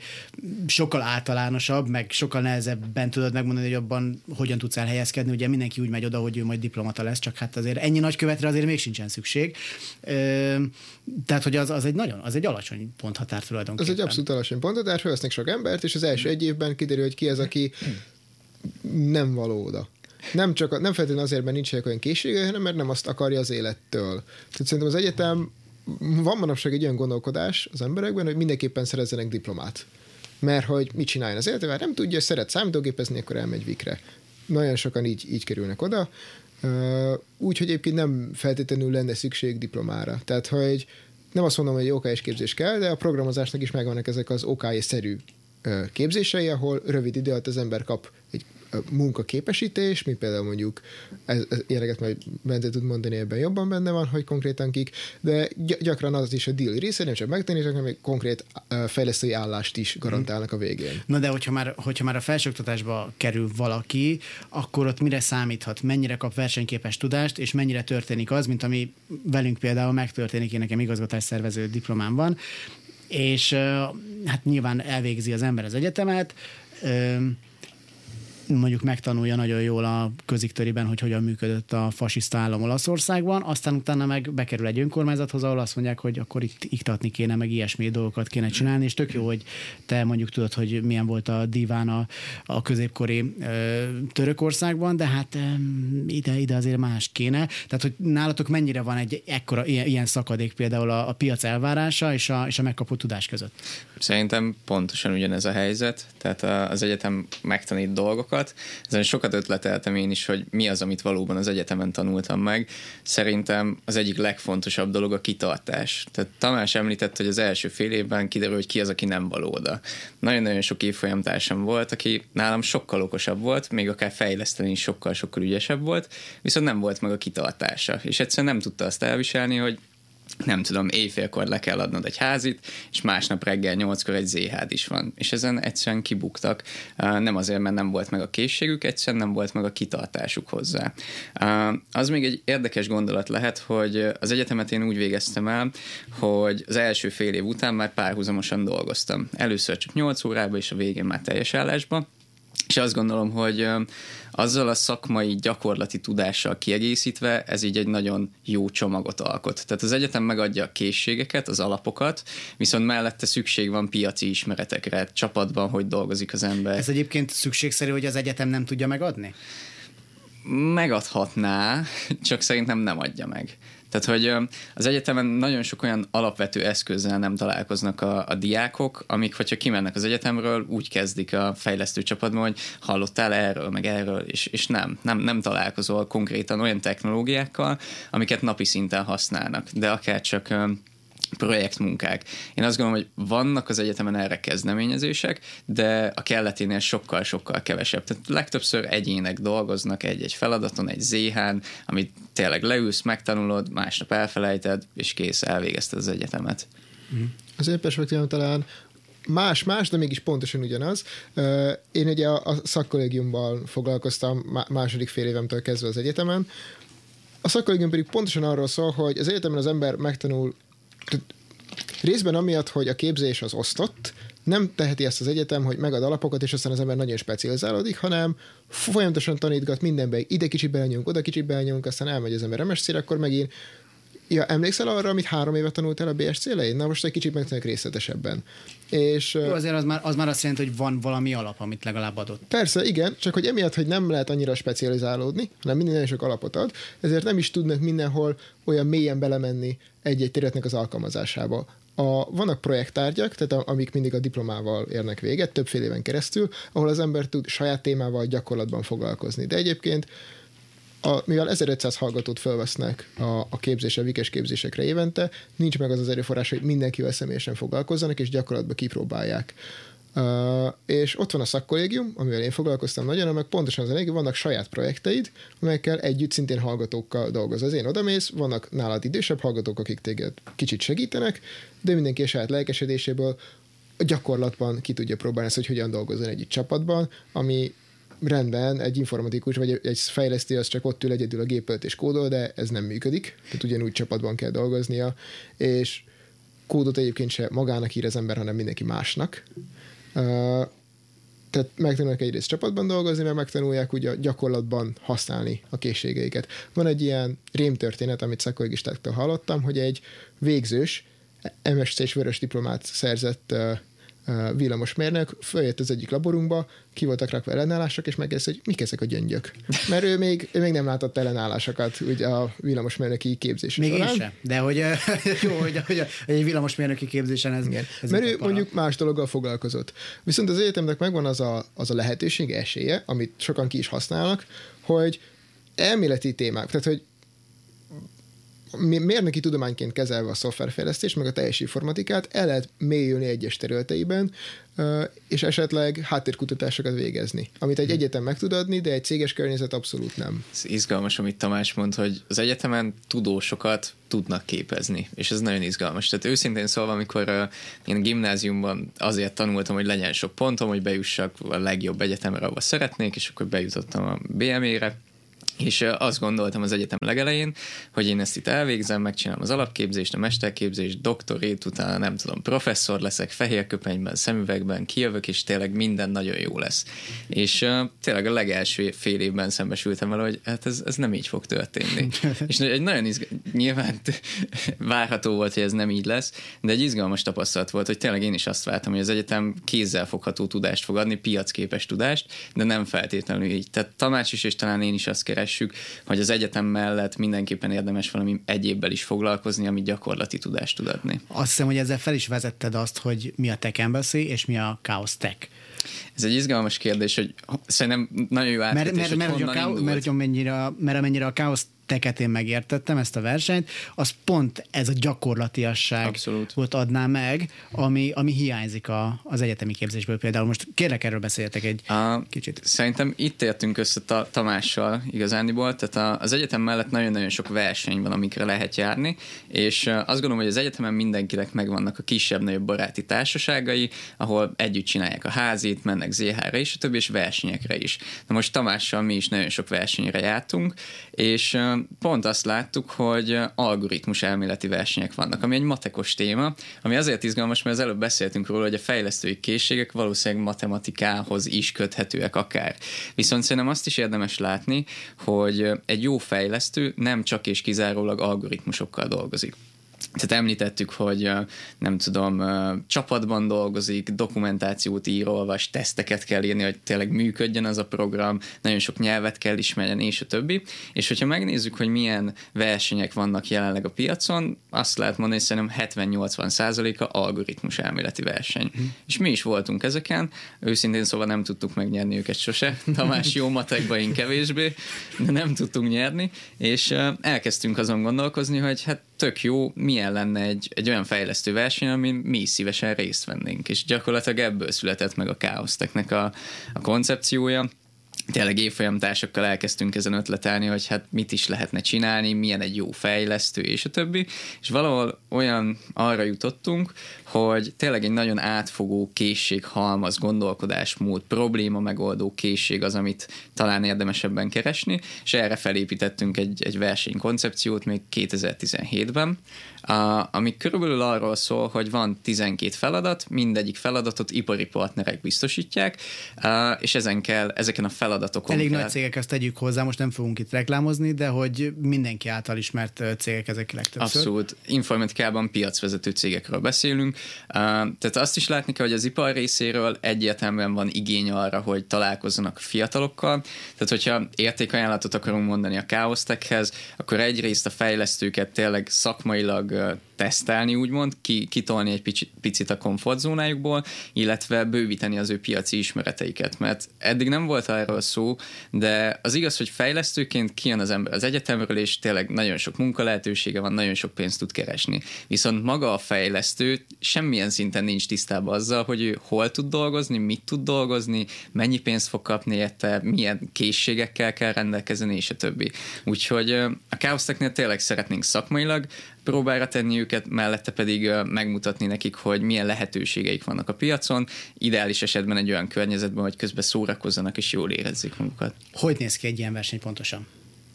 sokkal általánosabb, meg sokkal nehezebben tudod megmondani, hogy abban hogyan tudsz elhelyezkedni. Ugye mindenki úgy megy oda, hogy ő majd diplomata lesz, csak hát azért ennyi nagykövetre azért még sincsen szükség. Ö, tehát, hogy az, az egy nagyon, az egy alacsony ponthatár Ez tulajdonképpen. egy abszolút alacsony ponthatár, felvesznek sok embert, és az első egy évben kiderül, hogy ki az, aki nem való oda. Nem, csak, nem feltétlenül azért, mert nincsenek olyan készsége, hanem mert nem azt akarja az élettől. Tehát szerintem az egyetem, van manapság egy olyan gondolkodás az emberekben, hogy mindenképpen szerezzenek diplomát. Mert hogy mit csináljon az életével, nem tudja, szeret számítógépezni, akkor elmegy vikre. Nagyon sokan így, így kerülnek oda. Úgyhogy egyébként nem feltétlenül lenne szükség diplomára. Tehát, hogy nem azt mondom, hogy OKS képzés kell, de a programozásnak is megvannak ezek az OKS-szerű képzései, ahol rövid idő alatt az ember kap egy munkaképesítés, mint például mondjuk, ez, ez ilyeneket majd Bence tud mondani, ebben jobban benne van, hogy konkrétan kik, de gy- gyakran az is a deal része, nem csak megtanítani, hanem egy konkrét fejlesztői állást is garantálnak a végén. Na de hogyha már, hogyha már a felsőoktatásba kerül valaki, akkor ott mire számíthat, mennyire kap versenyképes tudást, és mennyire történik az, mint ami velünk például megtörténik, én nekem igazgatásszervező diplomám van, és hát nyilván elvégzi az ember az egyetemet, mondjuk megtanulja nagyon jól a köziktöriben, hogy hogyan működött a fasiszta állam Olaszországban, aztán utána meg bekerül egy önkormányzathoz, ahol azt mondják, hogy akkor itt iktatni kéne, meg ilyesmi dolgokat kéne csinálni, és tök jó, hogy te mondjuk tudod, hogy milyen volt a diván a, a középkori ö, Törökországban, de hát ide, ide azért más kéne. Tehát, hogy nálatok mennyire van egy ekkora, ilyen, ilyen szakadék például a, a piac elvárása és a, és a megkapott tudás között? Szerintem pontosan ugyanez a helyzet, tehát az egyetem megtanít dolgokat. Ezen sokat ötleteltem én is, hogy mi az, amit valóban az egyetemen tanultam meg. Szerintem az egyik legfontosabb dolog a kitartás. Tehát Tamás említett, hogy az első fél évben kiderül, hogy ki az, aki nem való oda. Nagyon-nagyon sok évfolyamtársam volt, aki nálam sokkal okosabb volt, még akár fejleszteni is sokkal-sokkal ügyesebb volt, viszont nem volt meg a kitartása. És egyszerűen nem tudta azt elviselni, hogy nem tudom, éjfélkor le kell adnod egy házit, és másnap reggel nyolckor egy ZHD is van. És ezen egyszerűen kibuktak. Nem azért, mert nem volt meg a készségük, egyszerűen nem volt meg a kitartásuk hozzá. Az még egy érdekes gondolat lehet, hogy az egyetemet én úgy végeztem el, hogy az első fél év után már párhuzamosan dolgoztam. Először csak 8 órában, és a végén már teljes állásban. És azt gondolom, hogy azzal a szakmai gyakorlati tudással kiegészítve ez így egy nagyon jó csomagot alkot. Tehát az egyetem megadja a készségeket, az alapokat, viszont mellette szükség van piaci ismeretekre, csapatban, hogy dolgozik az ember. Ez egyébként szükségszerű, hogy az egyetem nem tudja megadni? megadhatná, csak szerintem nem adja meg. Tehát, hogy az egyetemen nagyon sok olyan alapvető eszközzel nem találkoznak a, a diákok, amik, hogyha kimennek az egyetemről, úgy kezdik a fejlesztő csapatban, hogy hallottál erről, meg erről, és, és nem, nem, nem találkozol konkrétan olyan technológiákkal, amiket napi szinten használnak, de akár csak projektmunkák. Én azt gondolom, hogy vannak az egyetemen erre kezdeményezések, de a kelleténél sokkal-sokkal kevesebb. Tehát legtöbbször egyének dolgoznak egy-egy feladaton, egy zh amit tényleg leülsz, megtanulod, másnap elfelejted, és kész, elvégezted az egyetemet. Az én perspektívám talán más-más, de mégis pontosan ugyanaz. Én ugye a szakkollégiumban foglalkoztam má- második fél évemtől kezdve az egyetemen. A szakkollégium pedig pontosan arról szól, hogy az egyetemen az ember megtanul részben amiatt, hogy a képzés az osztott, nem teheti ezt az egyetem, hogy megad alapokat, és aztán az ember nagyon specializálódik, hanem folyamatosan tanítgat mindenbe, ide kicsit belenyomunk, oda kicsit belenyomunk, aztán elmegy az ember MSC-re, akkor megint Ja, emlékszel arra, amit három éve tanultál a BSC elején? Na most egy kicsit megtanuljuk részletesebben. És Jó, azért az már, az már azt jelenti, hogy van valami alap, amit legalább adott. persze, igen, csak hogy emiatt, hogy nem lehet annyira specializálódni, hanem minden nagyon sok alapot ad, ezért nem is tudnak mindenhol olyan mélyen belemenni egy-egy területnek az alkalmazásába. A, vannak projekttárgyak, tehát a, amik mindig a diplomával érnek véget, többfél éven keresztül, ahol az ember tud saját témával gyakorlatban foglalkozni. De egyébként a, mivel 1500 hallgatót felvesznek a, a képzésre, vikes képzésekre évente, nincs meg az az erőforrás, hogy mindenkivel személyesen foglalkozzanak, és gyakorlatban kipróbálják. És ott van a szakkollégium, amivel én foglalkoztam nagyon, meg pontosan az a vannak saját projekteid, amelyekkel együtt szintén hallgatókkal dolgozol. Az én odamész, vannak nálad idősebb hallgatók, akik téged kicsit segítenek, de mindenki a saját lelkesedéséből gyakorlatban ki tudja próbálni ezt, hogy hogyan dolgozzon egy csapatban, ami rendben, egy informatikus vagy egy fejlesztő az csak ott ül egyedül a gép és kódol, de ez nem működik, tehát ugyanúgy csapatban kell dolgoznia, és kódot egyébként se magának ír az ember, hanem mindenki másnak. Tehát megtanulnak egyrészt csapatban dolgozni, mert megtanulják ugye gyakorlatban használni a készségeiket. Van egy ilyen rémtörténet, amit szakologistáktól hallottam, hogy egy végzős, MSC és vörös diplomát szerzett villamosmérnök, följött az egyik laborunkba, ki voltak rakva ellenállások, és megkérdezte, hogy mik ezek a gyöngyök. Mert ő még, ő még nem látott ellenállásokat ugye a villamosmérnöki képzés Még során. én sem, de hogy jó, hogy, hogy, hogy egy villamosmérnöki képzésen ez... Igen. ez Mert ő mondjuk más dologgal foglalkozott. Viszont az egyetemnek megvan az a, az a lehetőség, esélye, amit sokan ki is használnak, hogy elméleti témák, tehát hogy mérnöki tudományként kezelve a szoftverfejlesztést, meg a teljes informatikát, el lehet mélyülni egyes területeiben, és esetleg háttérkutatásokat végezni, amit egy egyetem meg tud adni, de egy céges környezet abszolút nem. Ez izgalmas, amit Tamás mond, hogy az egyetemen tudósokat tudnak képezni, és ez nagyon izgalmas. Tehát őszintén szólva, amikor uh, én gimnáziumban azért tanultam, hogy legyen sok pontom, hogy bejussak a legjobb egyetemre, ahova szeretnék, és akkor bejutottam a BME-re, és azt gondoltam az egyetem legelején, hogy én ezt itt elvégzem, megcsinálom az alapképzést, a mesterképzést, doktorét, utána nem tudom, professzor leszek, fehér köpenyben, szemüvegben, kijövök, és tényleg minden nagyon jó lesz. És uh, tényleg a legelső fél évben szembesültem vele, hogy hát ez, ez nem így fog történni. és egy nagyon izgalmas, nyilván várható volt, hogy ez nem így lesz, de egy izgalmas tapasztalat volt, hogy tényleg én is azt vártam, hogy az egyetem kézzel fogható tudást fog adni, piacképes tudást, de nem feltétlenül így. Tehát Tamács is, és talán én is azt keres keressük, hogy az egyetem mellett mindenképpen érdemes valami egyébbel is foglalkozni, ami gyakorlati tudást tud adni. Azt hiszem, hogy ezzel fel is vezetted azt, hogy mi a Tech Embassy és mi a Chaos Tech. Ez egy izgalmas kérdés, hogy szerintem nagyon jó átvetés, mert, mert, mert, hogy, a, mert, mert, amennyire, mert amennyire a Chaos teket én megértettem, ezt a versenyt, az pont ez a gyakorlatiasság Abszolút. volt adná meg, ami, ami hiányzik a, az egyetemi képzésből például. Most kérlek erről beszéltek egy a, kicsit. Szerintem itt értünk össze ta, Tamással igazániból, tehát a, az egyetem mellett nagyon-nagyon sok verseny van, amikre lehet járni, és azt gondolom, hogy az egyetemen mindenkinek megvannak a kisebb-nagyobb baráti társaságai, ahol együtt csinálják a házit, mennek ZH-re és a többi, és versenyekre is. Na most Tamással mi is nagyon sok versenyre jártunk, és pont azt láttuk, hogy algoritmus elméleti versenyek vannak, ami egy matekos téma, ami azért izgalmas, mert az előbb beszéltünk róla, hogy a fejlesztői készségek valószínűleg matematikához is köthetőek akár. Viszont szerintem azt is érdemes látni, hogy egy jó fejlesztő nem csak és kizárólag algoritmusokkal dolgozik. Tehát említettük, hogy nem tudom, csapatban dolgozik, dokumentációt ír, olvas, teszteket kell írni, hogy tényleg működjön az a program, nagyon sok nyelvet kell ismerjen, és a többi. És hogyha megnézzük, hogy milyen versenyek vannak jelenleg a piacon, azt lehet mondani, hogy szerintem 70-80 százaléka algoritmus elméleti verseny. Mm. És mi is voltunk ezeken, őszintén szóval nem tudtuk megnyerni őket sose. Tamás jó matekban, én kevésbé, de nem tudtunk nyerni, és elkezdtünk azon gondolkozni, hogy hát tök jó, milyen lenne egy, egy olyan fejlesztő verseny, amin mi szívesen részt vennénk. És gyakorlatilag ebből született meg a Chaosteknek a, a koncepciója tényleg évfolyamtársakkal elkezdtünk ezen ötletelni, hogy hát mit is lehetne csinálni, milyen egy jó fejlesztő, és a többi, és valahol olyan arra jutottunk, hogy tényleg egy nagyon átfogó készség, halmaz, gondolkodásmód, probléma megoldó készség az, amit talán érdemesebben keresni, és erre felépítettünk egy, egy versenykoncepciót még 2017-ben, a, ami körülbelül arról szól, hogy van 12 feladat, mindegyik feladatot ipari partnerek biztosítják, és ezen kell, ezeken a feladatokon Elég kell... nagy cégek, ezt tegyük hozzá, most nem fogunk itt reklámozni, de hogy mindenki által ismert cégek ezek legtöbbször. Abszolút. Informatikában piacvezető cégekről beszélünk, tehát azt is látni kell, hogy az ipar részéről egyértelműen van igény arra, hogy találkozzanak fiatalokkal. Tehát, hogyha értékajánlatot akarunk mondani a káosztekhez, akkor egyrészt a fejlesztőket tényleg szakmailag tesztelni, úgymond, ki, kitolni egy picit, picit a komfortzónájukból, illetve bővíteni az ő piaci ismereteiket, mert eddig nem volt erről szó, de az igaz, hogy fejlesztőként kijön az ember az egyetemről, és tényleg nagyon sok munkalehetősége van, nagyon sok pénzt tud keresni. Viszont maga a fejlesztő semmilyen szinten nincs tisztában azzal, hogy ő hol tud dolgozni, mit tud dolgozni, mennyi pénzt fog kapni érte, milyen készségekkel kell rendelkezni, és a többi. Úgyhogy a Chaosteknél tényleg szeretnénk szakmailag próbára tenni őket, mellette pedig megmutatni nekik, hogy milyen lehetőségeik vannak a piacon, ideális esetben egy olyan környezetben, hogy közben szórakozzanak és jól érezzék magukat. Hogy néz ki egy ilyen verseny pontosan?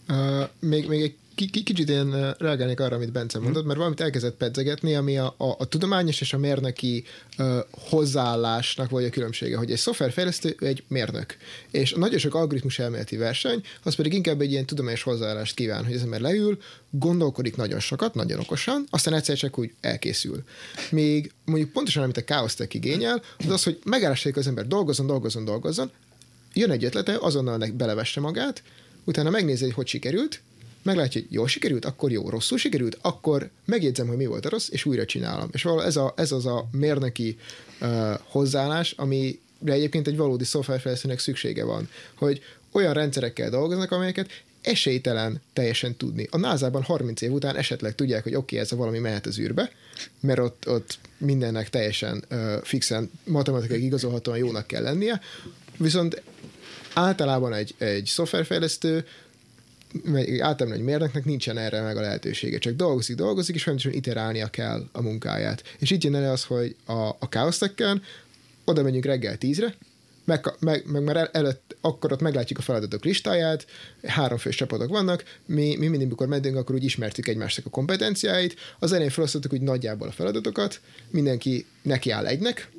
Uh, még, még egy kicsit én reagálnék arra, amit Bence mondott, mert valamit elkezdett pedzegetni, ami a, a, a tudományos és a mérnöki uh, hozzáállásnak vagy a különbsége, hogy egy szoftverfejlesztő egy mérnök, és nagyon sok algoritmus elméleti verseny, az pedig inkább egy ilyen tudományos hozzáállást kíván, hogy az ember leül, gondolkodik nagyon sokat, nagyon okosan, aztán egyszer csak úgy elkészül. Még mondjuk pontosan, amit a káosztek igényel, az az, hogy megállássék az ember dolgozzon, dolgozzon, dolgozzon, jön egy ötlete, azonnal belevesse magát, utána megnézi, hogy hogy sikerült, meglátja, hogy jól sikerült, akkor jó, rosszul sikerült, akkor megjegyzem, hogy mi volt a rossz, és újra csinálom. És valahol ez, a, ez az a mérnöki uh, hozzáállás, ami egyébként egy valódi szoftverfejlesztőnek szüksége van, hogy olyan rendszerekkel dolgoznak, amelyeket esélytelen teljesen tudni. A NASA-ban 30 év után esetleg tudják, hogy oké, okay, ez a valami mehet az űrbe, mert ott, ott mindennek teljesen uh, fixen, matematikai igazolhatóan jónak kell lennie, viszont általában egy, egy szoftverfejlesztő általában egy mérnöknek nincsen erre meg a lehetősége, csak dolgozik, dolgozik, és folyamatosan iterálnia kell a munkáját. És itt jön el az, hogy a, a káosztekken oda megyünk reggel tízre, meg, meg, meg már előtt, akkor ott meglátjuk a feladatok listáját, három fős csapatok vannak, mi, mi mindig, mikor mentünk, akkor úgy ismertük egymásnak a kompetenciáit, az elején felosztottuk úgy nagyjából a feladatokat, mindenki neki áll egynek,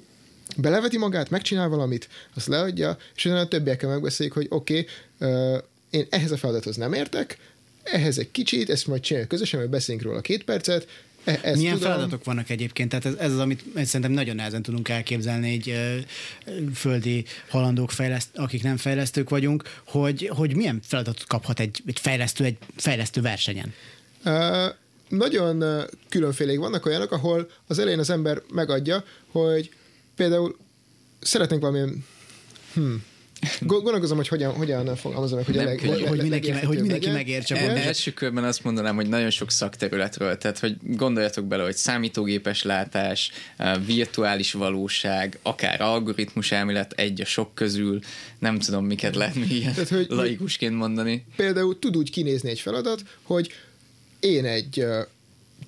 beleveti magát, megcsinál valamit, azt leadja, és utána a többiekkel megbeszéljük, hogy oké, okay, én ehhez a feladathoz nem értek, ehhez egy kicsit, ezt majd csináljuk közösen, majd beszéljünk róla két percet, e, ezt Milyen tudom. feladatok vannak egyébként? Tehát ez, ez az, amit szerintem nagyon nehezen tudunk elképzelni egy ö, földi halandók, fejleszt, akik nem fejlesztők vagyunk, hogy, hogy milyen feladatot kaphat egy, egy fejlesztő egy fejlesztő versenyen? Uh, nagyon különfélék vannak olyanok, ahol az elején az ember megadja, hogy például szeretnénk valamilyen hmm, Gondolkozom, hogy hogyan, hogyan fogalmazom meg, hogy, nem, a leg, hogy, hogy mindenki, hogy mindenki megértse. E, első körben azt mondanám, hogy nagyon sok szakterületről, tehát hogy gondoljatok bele, hogy számítógépes látás, virtuális valóság, akár algoritmus elmélet egy a sok közül, nem tudom miket lehetne ilyen tehát, hogy, laikusként mondani. Például tud úgy kinézni egy feladat, hogy én egy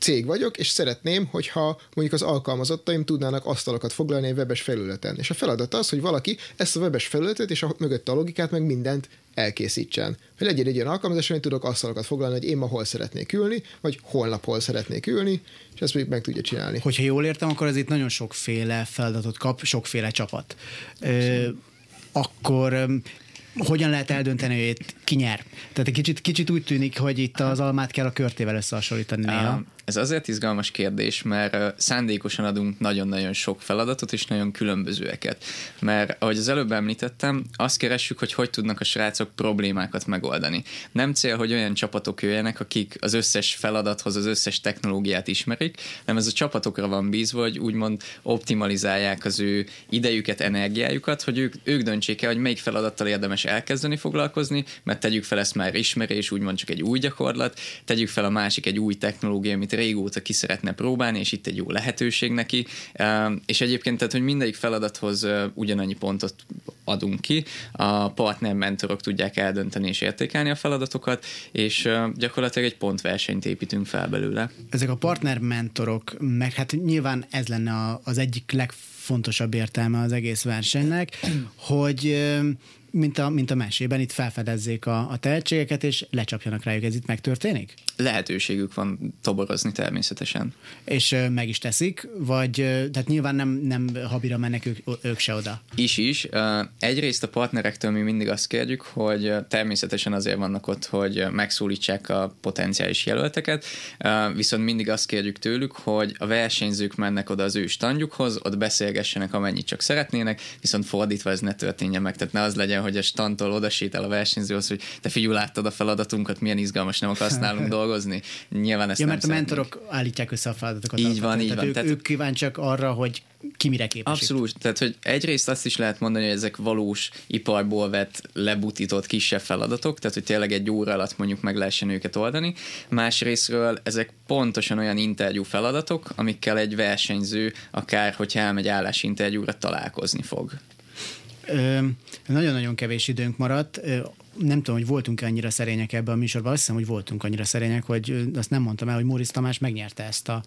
cég vagyok, és szeretném, hogyha mondjuk az alkalmazottaim tudnának asztalokat foglalni egy webes felületen. És a feladat az, hogy valaki ezt a webes felületet és a mögött a logikát meg mindent elkészítsen. Hogy legyen egy olyan alkalmazás, hogy tudok asztalokat foglalni, hogy én ma hol szeretnék ülni, vagy holnap hol szeretnék ülni, és ezt még meg tudja csinálni. Hogyha jól értem, akkor ez itt nagyon sokféle feladatot kap, sokféle csapat. Ö, akkor hogyan lehet eldönteni, hogy itt ki nyer? Tehát egy kicsit, kicsit úgy tűnik, hogy itt az almát kell a körtével összehasonlítani néha. Ez azért izgalmas kérdés, mert szándékosan adunk nagyon-nagyon sok feladatot, és nagyon különbözőeket. Mert ahogy az előbb említettem, azt keressük, hogy hogy tudnak a srácok problémákat megoldani. Nem cél, hogy olyan csapatok jöjjenek, akik az összes feladathoz az összes technológiát ismerik, nem ez a csapatokra van bízva, hogy úgymond optimalizálják az ő idejüket, energiájukat, hogy ők, ők döntsék el, hogy melyik feladattal érdemes elkezdeni foglalkozni, mert tegyük fel ezt már ismerés, úgymond csak egy új gyakorlat, tegyük fel a másik egy új technológia, amit régóta ki szeretne próbálni, és itt egy jó lehetőség neki. És egyébként, tehát, hogy mindegyik feladathoz ugyanannyi pontot adunk ki, a partner mentorok tudják eldönteni és értékelni a feladatokat, és gyakorlatilag egy pontversenyt építünk fel belőle. Ezek a partner mentorok, meg hát nyilván ez lenne az egyik legfontosabb értelme az egész versenynek, hogy mint a, mint a mesében, itt felfedezzék a, a tehetségeket, és lecsapjanak rájuk. Ez itt megtörténik? Lehetőségük van toborozni természetesen. És ö, meg is teszik, vagy ö, tehát nyilván nem, nem habira mennek ők, ők se oda? Is is. Egyrészt a partnerektől mi mindig azt kérjük, hogy természetesen azért vannak ott, hogy megszólítsák a potenciális jelölteket, viszont mindig azt kérjük tőlük, hogy a versenyzők mennek oda az ő standjukhoz, ott beszélgessenek amennyit csak szeretnének, viszont fordítva ez ne történjen meg, tehát ne az legyen, hogy a stantól oda sétál a versenyzőhoz, hogy te figyelj, láttad a feladatunkat, milyen izgalmas, nem akarsz nálunk dolgozni. Nyilván ezt ja, nem mert a mentorok állítják össze a feladatokat. Így van, így van. Ők, tehát... ők kíváncsiak arra, hogy ki mire képes. Abszolút, tehát hogy egyrészt azt is lehet mondani, hogy ezek valós iparból vett, lebutított kisebb feladatok, tehát hogy tényleg egy óra alatt mondjuk meg lehessen őket oldani. Másrésztről ezek pontosan olyan interjú feladatok, amikkel egy versenyző, akár hogyha elmegy állásinterjúra, találkozni fog. Nagyon-nagyon kevés időnk maradt. Nem tudom, hogy voltunk annyira szerények ebben a műsorban, azt hiszem, hogy voltunk annyira szerények, hogy azt nem mondtam el, hogy Móris Tamás megnyerte ezt a,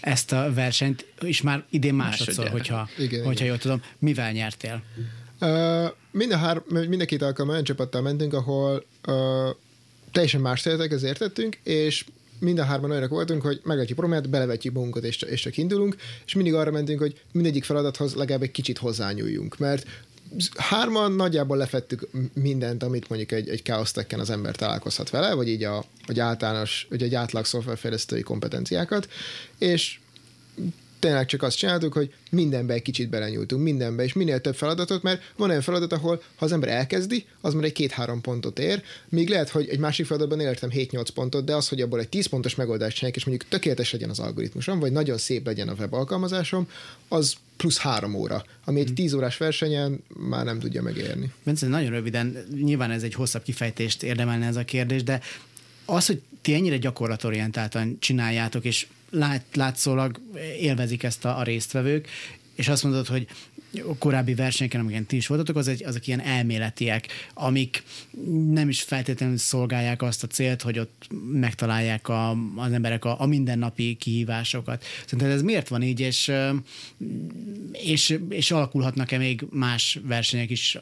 ezt a versenyt, és már idén másodszor, Másodjára. hogyha, Igen, hogyha igen. jól tudom. Mivel nyertél? Uh, mind, a hár, mind a két alkalommal olyan csapattal mentünk, ahol uh, teljesen más területekhez értettünk, és mind a hárman olyanok voltunk, hogy megadjuk problémát, belevetjük magunkat, és, és csak indulunk, és mindig arra mentünk, hogy mindegyik feladathoz legalább egy kicsit hozzányúljunk, mert hárman nagyjából lefettük mindent, amit mondjuk egy, egy káosztekken az ember találkozhat vele, vagy így a, vagy általános, vagy egy átlag szoftverfejlesztői kompetenciákat, és tényleg csak azt csináltuk, hogy mindenbe egy kicsit belenyúltunk, mindenbe, és minél több feladatot, mert van olyan feladat, ahol ha az ember elkezdi, az már egy két-három pontot ér, míg lehet, hogy egy másik feladatban értem 7-8 pontot, de az, hogy abból egy 10 pontos megoldást csinálják, és mondjuk tökéletes legyen az algoritmusom, vagy nagyon szép legyen a web alkalmazásom, az plusz három óra, ami egy 10 órás versenyen már nem tudja megérni. Bence, nagyon röviden, nyilván ez egy hosszabb kifejtést érdemelne ez a kérdés, de az, hogy ti ennyire gyakorlatorientáltan csináljátok, és lát, látszólag élvezik ezt a, a résztvevők, és azt mondod, hogy korábbi versenyeken, amiken ti is voltatok, az egy, azok ilyen elméletiek, amik nem is feltétlenül szolgálják azt a célt, hogy ott megtalálják a, az emberek a, a mindennapi kihívásokat. Szerintem ez miért van így, és, és, és alakulhatnak-e még más versenyek is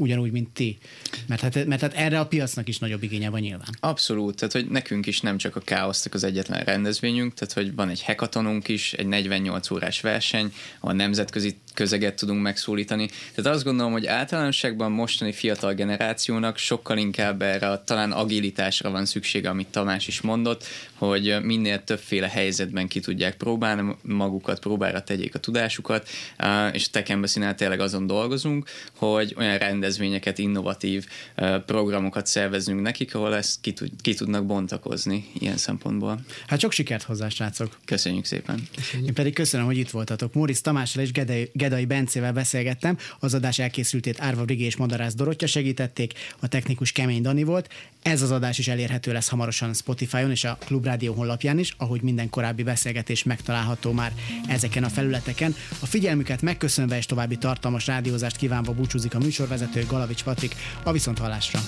ugyanúgy, mint ti? Mert hát, mert hát erre a piacnak is nagyobb igénye van nyilván. Abszolút, tehát hogy nekünk is nem csak a káosztak az egyetlen rendezvényünk, tehát hogy van egy hackathonunk is, egy 48 órás verseny, ahol nemzetközi közeget tudunk megszólítani. Tehát azt gondolom, hogy általánosságban mostani fiatal generációnak sokkal inkább erre a talán agilitásra van szüksége, amit Tamás is mondott, hogy minél többféle helyzetben ki tudják próbálni magukat, próbára tegyék a tudásukat, és Tekembeszínál tényleg azon dolgozunk, hogy olyan rendezvényeket, innovatív programokat szervezünk nekik, ahol ezt ki, tud, ki tudnak bontakozni ilyen szempontból. Hát sok sikert hozzá, srácok! Köszönjük szépen! Én pedig köszönöm, hogy itt voltatok. Móris Tamással és Gedei, Gedai Bencével beszélgettem. Az adás elkészültét Árva Brigé és Madarász Dorottya segítették, a technikus Kemény Dani volt. Ez az adás is elérhető lesz hamarosan Spotify-on és a Klubrádió honlapján is, ahogy minden korábbi beszélgetés megtalálható már ezeken a felületeken. A figyelmüket megköszönve és további tartalmas rádiózást kívánva búcsúzik a műsorvezető Galavics Patrik a viszonthallásra.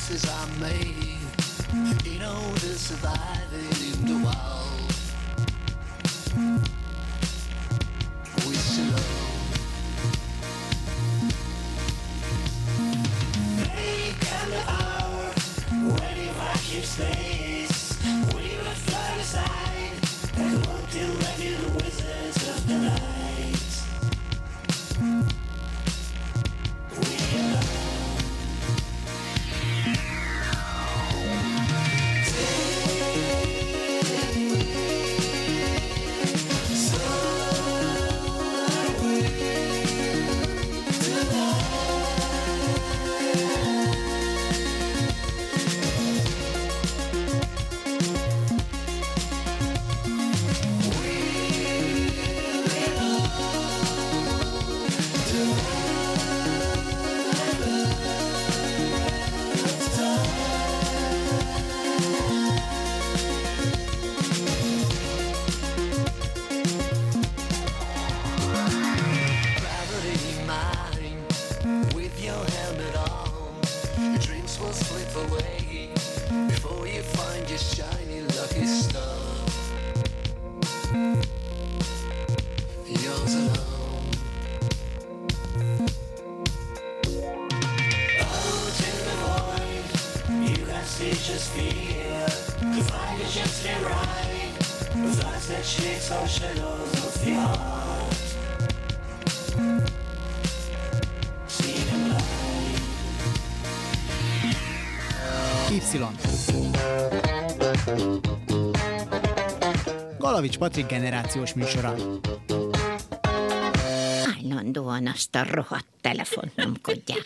choices I made in order to survive in the wild. We Whistle. Day and hour, waiting for your space. Will you fly inside? Patrik generációs műsora. Állandóan azt a rohadt telefont nyomkodják.